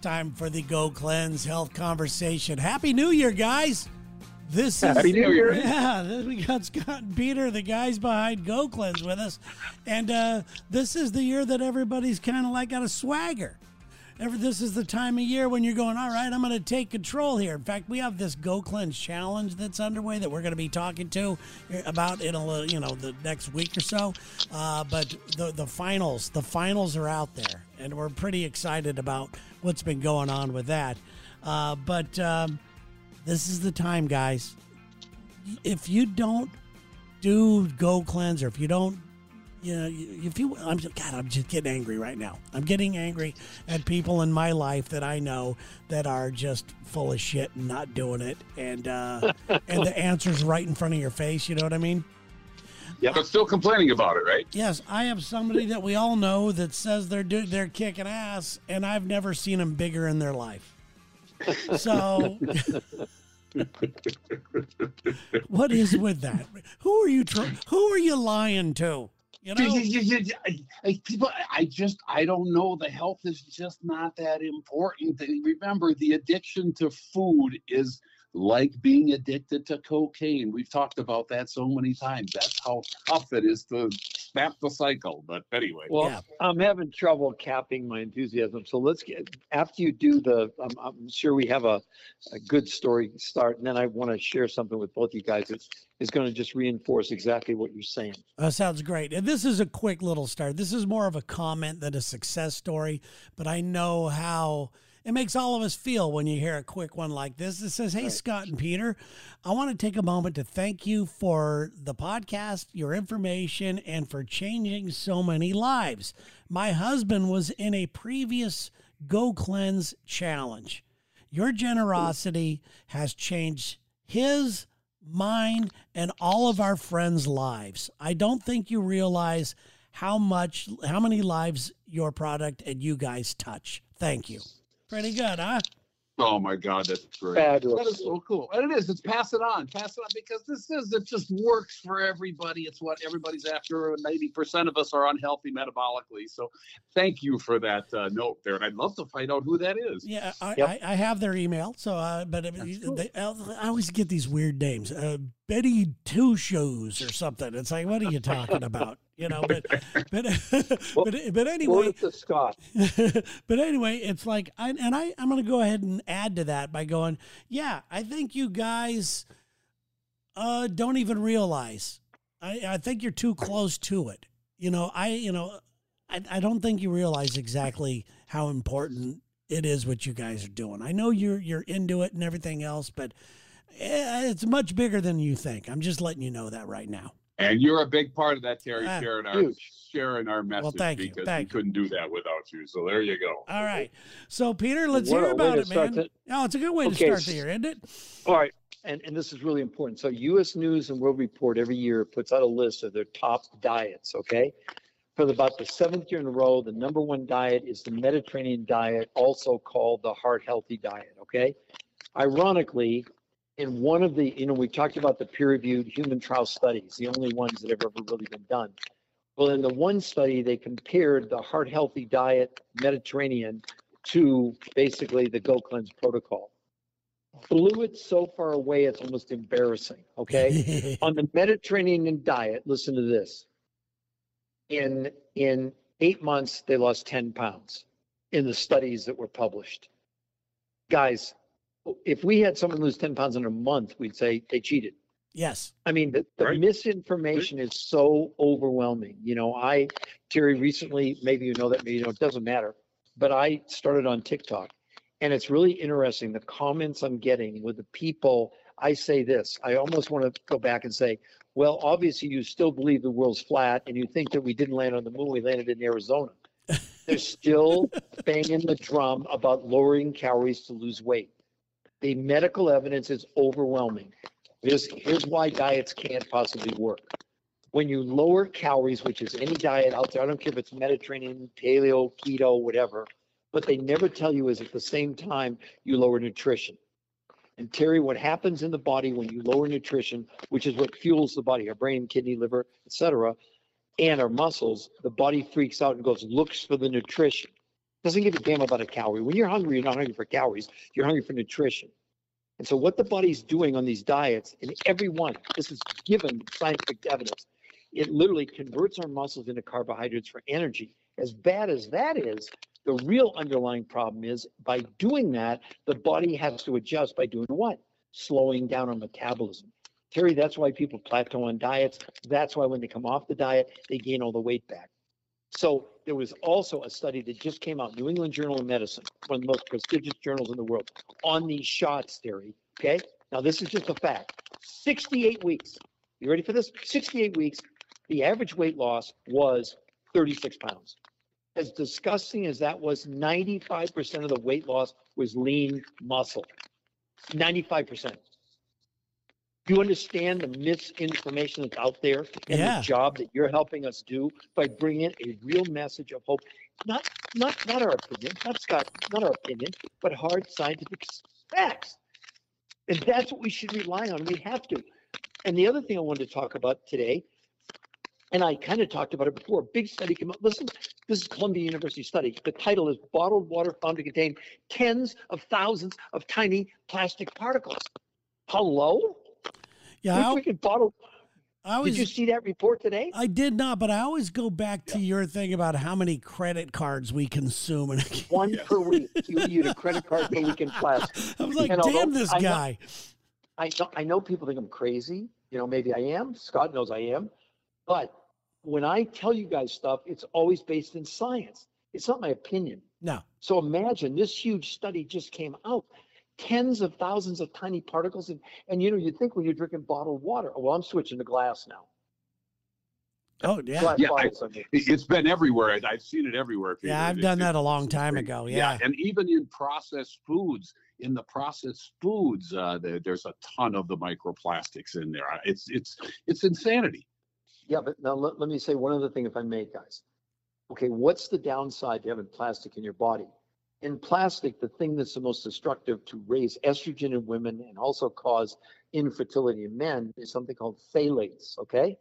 Time for the Go Cleanse Health Conversation. Happy New Year, guys! This is Happy New Year. Yeah, we got Scott and Peter, the guys behind Go Cleanse, with us, and uh, this is the year that everybody's kind of like got a swagger. Every, this is the time of year when you're going, all right, I'm going to take control here. In fact, we have this Go Cleanse challenge that's underway that we're going to be talking to about in a little, you know, the next week or so. Uh, but the the finals, the finals are out there, and we're pretty excited about what's been going on with that. Uh, but um, this is the time, guys. If you don't do Go Cleanser, if you don't you know, if you, I'm just, God, I'm just getting angry right now. I'm getting angry at people in my life that I know that are just full of shit and not doing it, and uh, and the answer's right in front of your face. You know what I mean? But still complaining about it, right? Yes, I have somebody that we all know that says they're do, they're kicking ass, and I've never seen them bigger in their life. So, what is with that? Who are you? Tr- who are you lying to? You know? I, I- people, I just, I don't know. The health is just not that important. And Remember, the addiction to food is like being addicted to cocaine. We've talked about that so many times. That's how tough it is to snap the cycle. But anyway, Well, Yeah. I'm having trouble capping my enthusiasm. So let's get after you do the. I'm, I'm sure we have a, a good story start, and then I want to share something with both you guys. It's is going to just reinforce exactly what you're saying. That sounds great. And this is a quick little start. This is more of a comment than a success story, but I know how it makes all of us feel when you hear a quick one like this. that says, Hey, Scott and Peter, I want to take a moment to thank you for the podcast, your information, and for changing so many lives. My husband was in a previous Go Cleanse challenge. Your generosity has changed his, mine, and all of our friends' lives. I don't think you realize how much, how many lives your product and you guys touch. Thank you. Pretty good, huh? oh my God, that's great. Fabulous. That is so cool. And it is. It's pass it on. Pass it on because this is, it just works for everybody. It's what everybody's after. 90% of us are unhealthy metabolically. So thank you for that uh, note there. And I'd love to find out who that is. Yeah, I, Yep. I, I have their email. So, uh, but uh, cool. they, I always get these weird names. Uh, Betty Two Shoes or something. It's like, what are you talking about? You know, but but but, but anyway, Scott. but anyway, it's like, I, and I, I'm going to go ahead and add to that by going, yeah, I think you guys uh, don't even realize. I, I think you're too close to it. You know, I, you know, I, I don't think you realize exactly how important it is what you guys are doing. I know you're you're into it and everything else, but it's much bigger than you think. I'm just letting you know that right now. And you're a big part of that, Terry, Ah, sharing our huge. sharing our message well, thank you, because thank we couldn't do that without you. So there you go. All right. So Peter, let's What hear about it, man. the- Oh, it's a good way to start the year, isn't it? All right. And, and this is really important. So U.S. News and World Report every year puts out a list of their top diets, okay? For about the seventh year in a row, the number one diet is the Mediterranean diet, also called the heart healthy diet, okay? Ironically, in one of the, you know, we talked about the peer reviewed human trial studies, the only ones that have ever really been done. Well, in the one study, they compared the heart healthy diet Mediterranean to basically the Go Cleanse protocol. Blew it so far away it's almost embarrassing okay? On the mediterranean diet listen to this. In in eight months they lost 10 pounds in the studies that were published. Guys if we had someone lose 10 pounds in a month we'd say they cheated yes. I mean, the, the Right. misinformation is so overwhelming. You know, I, Terry, recently, maybe you know that, maybe you know, it doesn't matter, but I started on TikTok. And it's really interesting the comments I'm getting with the people. I say this, I almost want to go back and say, well, obviously, you still believe the world's flat and you think that we didn't land on the moon, we landed in Arizona. They're still banging the drum about lowering calories to lose weight. The medical evidence is overwhelming. Here's, here's why diets can't possibly work. When you lower calories, which is any diet out there, I don't care if it's Mediterranean, paleo, keto, whatever, what they never tell you is at the same time you lower nutrition. And Terry, what happens in the body when you lower nutrition, which is what fuels the body, our brain, kidney, liver, etc., and our muscles, the body freaks out and goes looks for the nutrition. Doesn't give a damn about a calorie. When you're hungry, you're not hungry for calories. You're hungry for nutrition. And so what the body's doing on these diets, and every one, this is given scientific evidence, it literally converts our muscles into carbohydrates for energy. As bad as that is, the real underlying problem is by doing that, the body has to adjust by doing what? Slowing down on metabolism. Terry, that's why people plateau on diets. That's why when they come off the diet, they gain all the weight back. So there was also a study that just came out, New England Journal of Medicine, one of the most prestigious journals in the world, on these shots, Terry. Okay. Now this is just a fact. 68 weeks. You ready for this? 68 weeks. The average weight loss was 36 pounds. As disgusting as that was, 95% of the weight loss was lean muscle. 95%. Do you understand the misinformation that's out there and Yeah. the job that you're helping us do by bringing a real message of hope? Not, not, not our opinion, not Scott, not our opinion, but hard scientific facts. And that's what we should rely on. We have to. And the other thing I wanted to talk about today, and I kind of talked about it before, a big study came out. Listen, this is Columbia University study. The title is Bottled Water Found to Contain Tens of Thousands of Tiny Plastic Particles. Hello? Yeah, We freaking bottled. I, I Did you see that report today? I did not, but I always go back to your thing about how many credit cards we consume, and One per week. You use a credit card per week in class. I was like, And although "Damn this I know- guy!" I know, I know people think I'm crazy. You know, maybe I am. Scott knows I am. But when I tell you guys stuff, it's always based in science. It's not my opinion. No, So imagine this huge study just came out. Tens of thousands of tiny particles. And, and you know, you'd think when you're drinking bottled water, well, I'm switching to glass now. oh yeah, Glass Yeah, I- bottles, I mean. It- It's been everywhere. I- I've seen it everywhere. Peter. yeah. I've It- done it- that a long time great. ago. Yeah, and even in processed foods, in the processed foods, uh, there, there's a ton of the microplastics in there. It's it's it's insanity. Yeah, but now let, let me say one other thing, if I may, guys. Okay, what's the downside to having plastic in your body? In plastic, the thing that's the most destructive to raise estrogen in women and also cause infertility in men is something called phthalates, okay?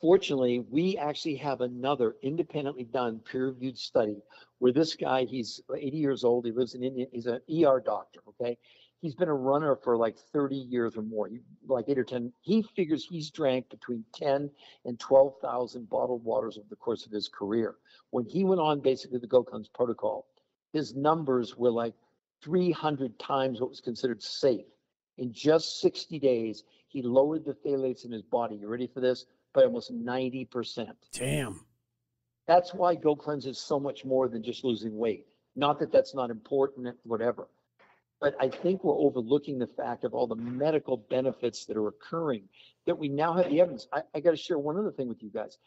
Fortunately, we actually have another independently done peer-reviewed study where this guy, he's 80 years old, he lives in India, he's an ER doctor, okay? He's been a runner for like 30 years or more, he- like eight or 10. He figures he's drank between 10 and 12,000 bottled waters over the course of his career. When he went on basically the Go Cleanse protocol, his numbers were like 300 times what was considered safe. In just 60 days, he lowered the phthalates in his body. You ready for this? By almost 90%. damn. That's why Go Cleanse is so much more than just losing weight. Not that that's not important, whatever. But I think we're overlooking the fact of all the medical benefits that are occurring, that we now have the evidence. I, I got to share one other thing with you guys.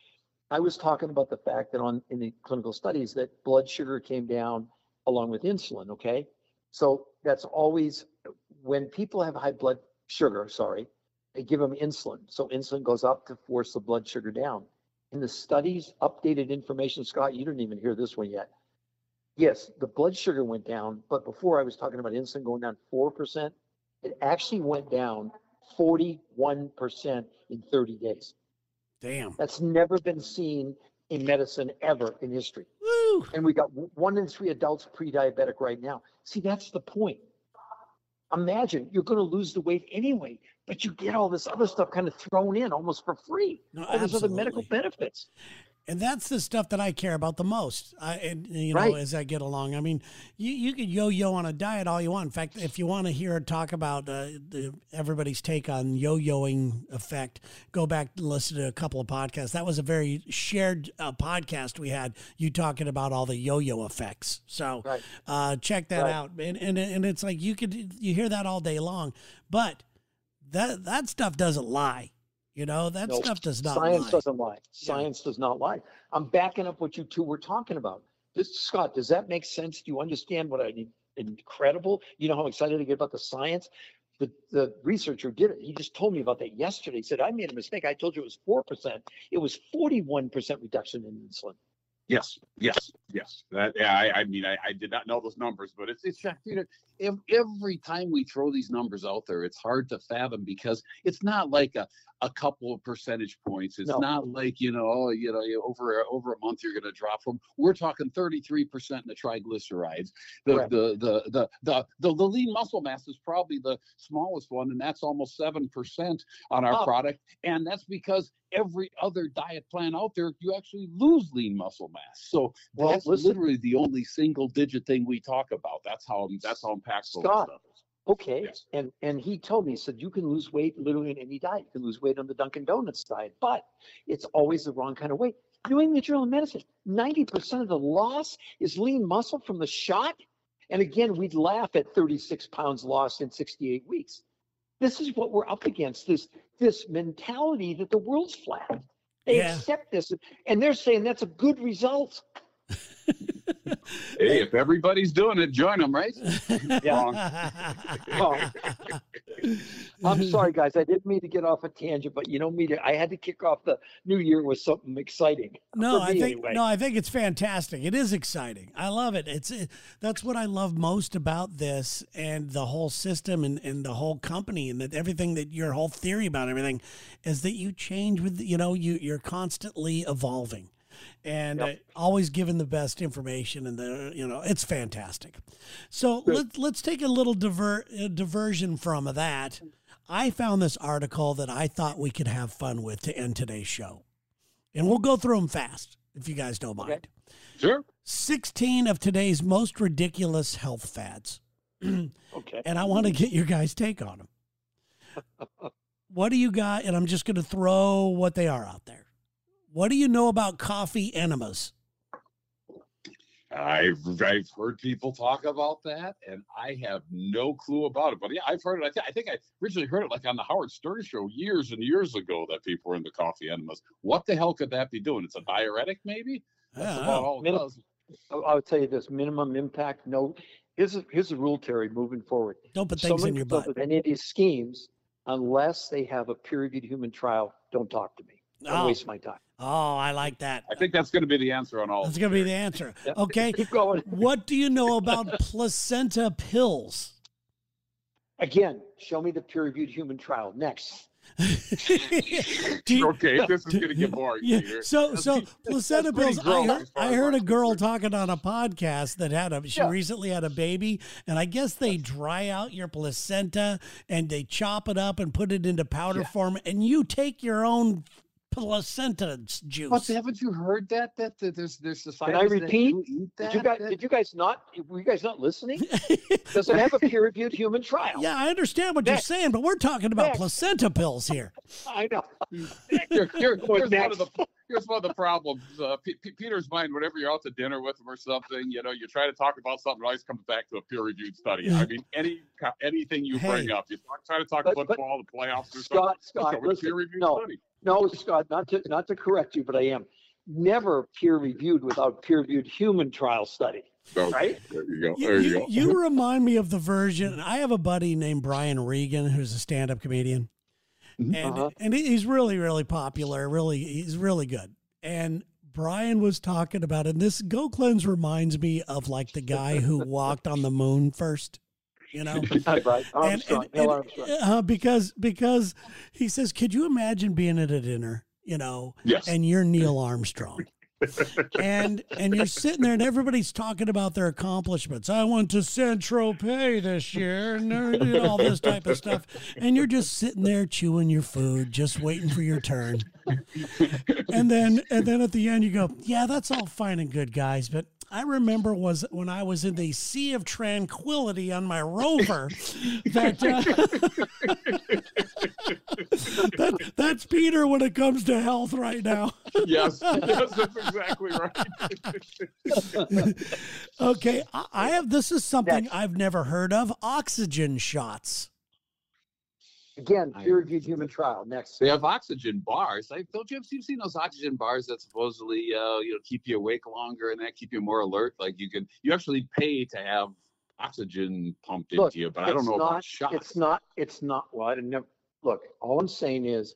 I was talking about the fact that on in the clinical studies that blood sugar came down along with insulin. Okay, so that's always when people have high blood sugar. Sorry, they give them insulin. So insulin goes up to force the blood sugar down. In the studies, updated information, Scott, you didn't even hear this one yet. Yes, the blood sugar went down, but before I was talking about insulin going down 4%, it actually went down 41% in 30 days. Damn. That's never been seen in medicine ever in history. Woo. And we got one in three adults pre-diabetic right now. See, that's the point. Imagine you're going to lose the weight anyway, but you get all this other stuff kind of thrown in almost for free. No, all these other medical benefits. And that's the stuff that I care about the most. I, and, you know, Right. as I get along, I mean, you, you could yo-yo on a diet all you want. In fact, if you want to hear talk about uh, the, everybody's take on yo-yoing effect, go back and listen to a couple of podcasts. That was a very shared uh, podcast we had. You talking about all the yo-yo effects. So Right. uh, check that Right. out. And, and and it's like you could you hear that all day long, but that that stuff doesn't lie. You know that No, stuff does not Science lie. doesn't lie. Science does not lie. I'm backing up what you two were talking about. This, Scott, does that make sense? Do you understand what I mean? Incredible. You know how excited I get about the science? The, the researcher did it. He just told me about that yesterday. He said, I made a mistake. I told you it was 4%. It was 41% reduction in insulin. Yes, yes, yes. That, yeah, I, I mean, I, I did not know those numbers, but it's it's you know, ev- every time we throw these numbers out there, it's hard to fathom because it's not like a, a couple of percentage points. It's No. not like, you know, oh, you know, over, a- over a month, you're going to drop from, we're talking 33% in the triglycerides. The, Correct. the, the, the, the, the, the lean muscle mass is probably the smallest one, and that's almost 7% on our Oh. product. And that's because every other diet plan out there, you actually lose lean muscle mass. So Well, that's listen- literally the only single digit thing we talk about. That's how, that's how impactful this Scott, stuff is. Okay, Yes. and, and he told me, he said, you can lose weight literally in any diet. You can lose weight on the Dunkin' Donuts diet, but it's always the wrong kind of weight. New England Journal of Medicine, ninety percent of the loss is lean muscle from the shot. And again, we'd laugh at thirty-six pounds lost in sixty-eight weeks. This is what we're up against, this, this mentality that the world's flat. They Yeah. accept this, and they're saying that's a good result. Hey, if everybody's doing it, join them, right? Oh, I'm sorry, guys. I didn't mean to get off a tangent, but you know me, I had to kick off the new year with something exciting. No, For I think anyway. no, I think it's fantastic. It is exciting. I love it. It's it, that's what I love most about this and the whole system and, and the whole company and that everything that your whole theory about everything is that you change with you know you you're constantly evolving and Yep. always giving the best information and the you know it's fantastic. So let's let's take a little diver, uh, diversion from that. I found this article that I thought we could have fun with to end today's show. And we'll go through them fast if you guys don't Okay. mind. Sure. 16 of today's most ridiculous health fads. Okay. And I want to get your guys' take on them. what do you got? And I'm just going to throw what they are out there. What do you know about coffee enemas? I've I've heard people talk about that, and I have no clue about it. But yeah, I've heard it. I, th- I think I originally heard it like on the Howard Stern show years and years ago that people were into coffee enemas. What the hell could that be doing? It's a diuretic, maybe. That's I about all it Minim- does. I- I would tell you this: minimum impact. No. Here's a, here's the rule, Terry. Moving forward, Don't put things Someone in your butt. with any of these schemes, unless they have a peer-reviewed human trial, don't talk to me. Don't Oh, waste my time. oh, I like that. I think that's going to be the answer on all. That's of going to be the answer. Okay. Keep going. What do you know about placenta pills? Again, show me the peer-reviewed human trial. Next. You- Okay, this is going to get boring, Yeah. Peter. So That's so placenta pills. I heard, as far I heard a I'm girl talking on a podcast that had a. She Yeah. recently had a baby, and I guess they dry out your placenta and they chop it up and put it into powder Yeah. form, and you take your own placenta juice. But haven't you heard that? That, that there's there's Can I societies that repeat? do eat that. Did you guys? that- Did you guys not? Were you guys not listening? Does it have a peer-reviewed human trial? yeah, I understand what Next. you're saying, but we're talking about Next. placenta pills here. I know. Here- here- Going here's, one next. of the, here's one of the problems. Uh, P- P- Peter's mind, whenever you're out to dinner with him or something, you know, you try to talk about something, it always comes back to a peer-reviewed study. I mean, any anything you bring up, you talk, try to talk But- but- football, the playoffs, or something. Scott, let's Scott, go listen. peer-reviewed No, study. No, Scott, not to not to correct you, but I am never peer-reviewed without peer-reviewed human trial study. So, Right? There you go. There you, you, go. you remind me of the version. I have a buddy named Brian Regan who's a stand-up comedian, Mhm. and Uh-huh. and he's really really popular. Really, he's really good. And Brian was talking about, and this Go Cleanse reminds me of like the guy who walked on the moon first. You know, right, Armstrong, and, Neil and- Armstrong. uh, because because he says, could you imagine being at a dinner, you know, Yes. and you're Neil Armstrong. and and you're sitting there and everybody's talking about their accomplishments. I went to Saint Tropez this year and all this type of stuff. And you're just sitting there chewing your food, just waiting for your turn. And then and then at the end you go, Yeah, that's all fine and good, guys, but I remember was when I was in the Sea of Tranquility on my rover that, uh, that that's Peter when it comes to health right now. yes, yes, that's exactly right. Okay, I I have this is something. I've never heard of. Oxygen shots. Again, I- peer-reviewed human trial. Next. They have oxygen bars. Like, don't you have you've seen those oxygen bars that supposedly uh, you know keep you awake longer and that keep you more alert? Like you can you actually pay to have oxygen pumped Look, into you, but I don't it's know not, about shots. It's not, it's not, well, I didn't never, look, all I'm saying is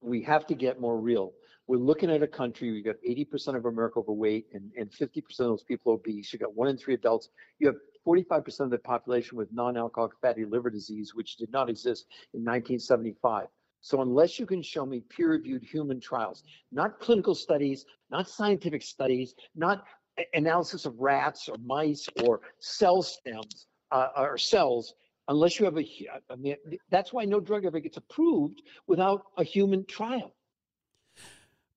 we have to get more real. We're looking at a country, we've got eighty percent of America overweight and, and fifty percent of those people obese. You got one in three adults. You have 45% of the population with non-alcoholic fatty liver disease, which did not exist in 1975. So unless you can show me peer-reviewed human trials, not clinical studies, not scientific studies, not analysis of rats or mice or cell stems uh, or cells, unless you have a, I mean, that's why no drug ever gets approved without a human trial.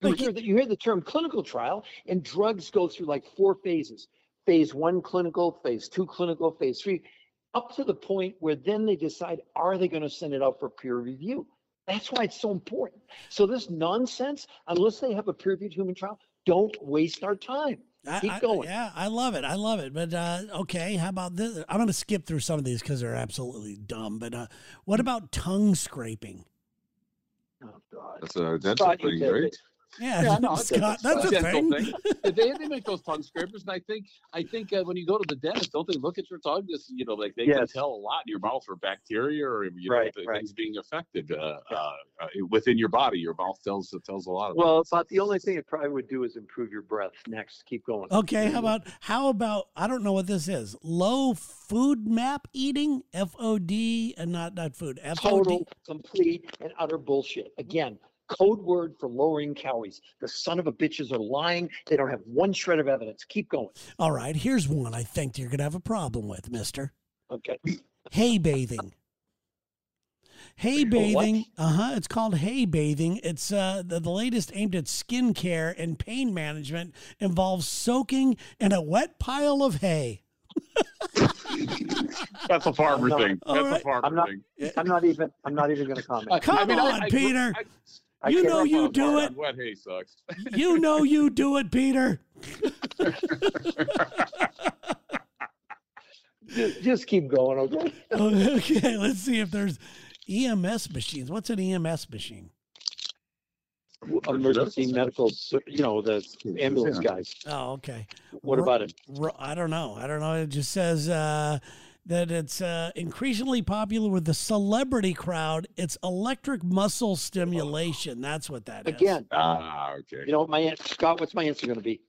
You hear, the, you hear the term clinical trial, and drugs go through like four phases phase one clinical, phase two clinical, phase three, up to the point where then they decide are they going to send it out for peer review? That's why it's so important. So, this nonsense, unless they have a peer reviewed human trial, don't waste our time. I- Keep I- going. yeah, I love it. I love it. But uh, okay, how about this? I'm going to skip through some of these because they're absolutely dumb. But uh, what about tongue scraping? Oh, God. That's a that's Scott, pretty great. it. Yeah, Yeah, no, Scott, that's that's a dental thing. they, they make those tongue scrapers, and I think I think uh, when you go to the dentist, don't they look at your tongue? Just you know, like they can tell a lot in your mouth for bacteria or you know Right, the right. things being affected uh, uh, uh, within your body. Your mouth tells tells a lot of. Well, but the only thing it probably would do is improve your breath. Next, keep going. Okay, how about how about I don't know what this is. Low food map eating, F O D, and not not food. F O D. Total, complete, and utter bullshit. Again, code word for lowering calories. The son of a bitches are lying. They don't have one shred of evidence. Keep going. All right, here's one I think you're gonna have a problem with, Mister. Okay. Hay bathing. Hay bathing, uh huh. It's called hay bathing. It's uh, the, the latest aimed at skin care and pain management. Involves soaking in a wet pile of hay. That's a farmer No. thing. That's right. a farmer I'm not- thing. I'm not even. I'm not even going to comment. Come on, Peter. I You know you do it. Wet hay sucks. You know you do it, Peter. Just, just keep going, okay? Okay, let's see if there's EMS machines. What's an EMS machine? Emergency medical, you know, the ambulance Yeah. guys. Oh, okay. What Ro- about it? Ro- I don't know. I don't know. It just says uh, that it's uh, increasingly popular with the celebrity crowd. It's electric muscle stimulation. That's what that is. Again, Ah, okay. you know what my an- Scott? What's my answer going to be?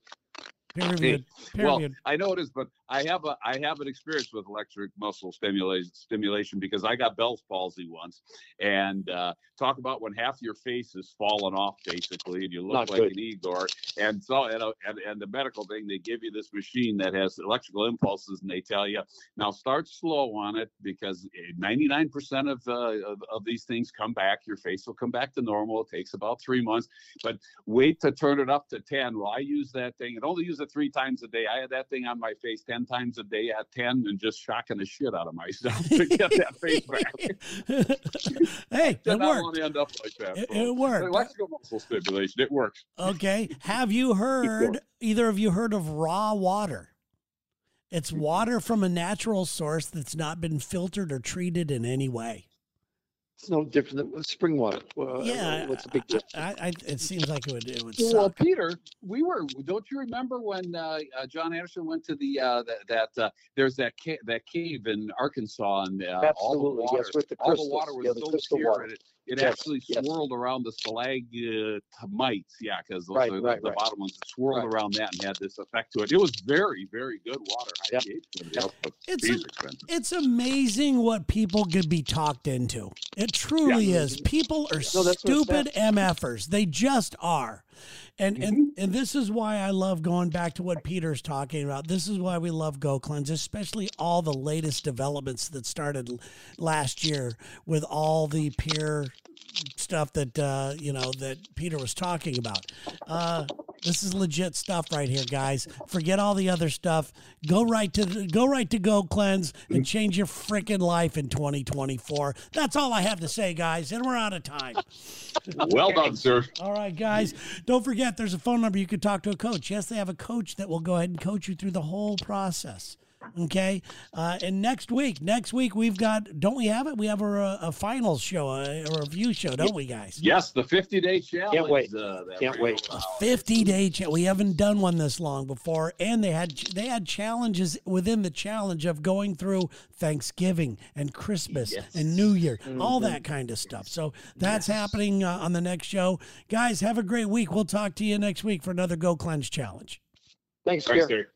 peer reviewed. Well. I know it is, but I have a I have an experience with electric muscle stimulation stimulation because I got Bell's palsy once, and uh, talk about when half your face is falling off basically, and you look Not like good. an Igor. And so, and, uh, and and the medical thing, they give you this machine that has electrical impulses, and they tell you now start slow on it because 99% of, uh, of of these things come back. Your face will come back to normal. It takes about three months, but wait to turn it up to 10. Well, I use that thing and only use it three times a day. I had that thing on my face 10 times a day at 10 and just shocking the shit out of myself to get that face back. hey, it worked. want to end up like that. It, it worked. Electrical muscle stimulation, it works. Okay. Have you heard, either of you heard of raw water? It's water from a natural source that's not been filtered or treated in any way. It's no different than spring water. Well, Yeah, What's the big deal? I, I, it seems like it would it would Well, suck. Peter, we were. Don't you remember when uh, uh, John Anderson went to the uh, that, that uh, there's that ca- that cave in Arkansas and uh, all the water, Yes, with the all the water was yeah, the so crystal pure, water. and it, it Yes, actually yes. swirled around the stalagmites. Uh, yeah, because those Right, are the, right, the right. bottom ones that swirled Right. around that and had this effect to it. It was very, very good water. I Yep. gave somebody else, but It's a- It's amazing what people could be talked into. It truly is. People are No, stupid MFers. They just are. And and and this is why I love going back to what Peter's talking about. This is why we love Go Cleanse, especially all the latest developments that started last year with all the peer stuff that uh, you know that Peter was talking about. Uh, this is legit stuff right here, guys. Forget all the other stuff. Go right to the, go right to Go Cleanse and change your freaking life in 2024. That's all I have to say, guys. And we're out of time. Well done, sir. All right, guys. Don't forget, there's a phone number you could talk to a coach. Yes, they have a coach that will go ahead and coach you through the whole process. Okay. Uh, and next week, next week we've got. Don't we have it? We have a, a finals show, a, a review show, don't we, guys? Yes, the 50 day challenge. wait. Uh, that Can't we're wait. gonna- 50 day cha- we haven't done one this long before and they had they had challenges within the challenge of going through thanksgiving and christmas and new year all that kind of stuff so that's happening uh, on the next show guys have a great week we'll talk to you next week for another go cleanse challenge Thanks, Thanks, Gary. Gary.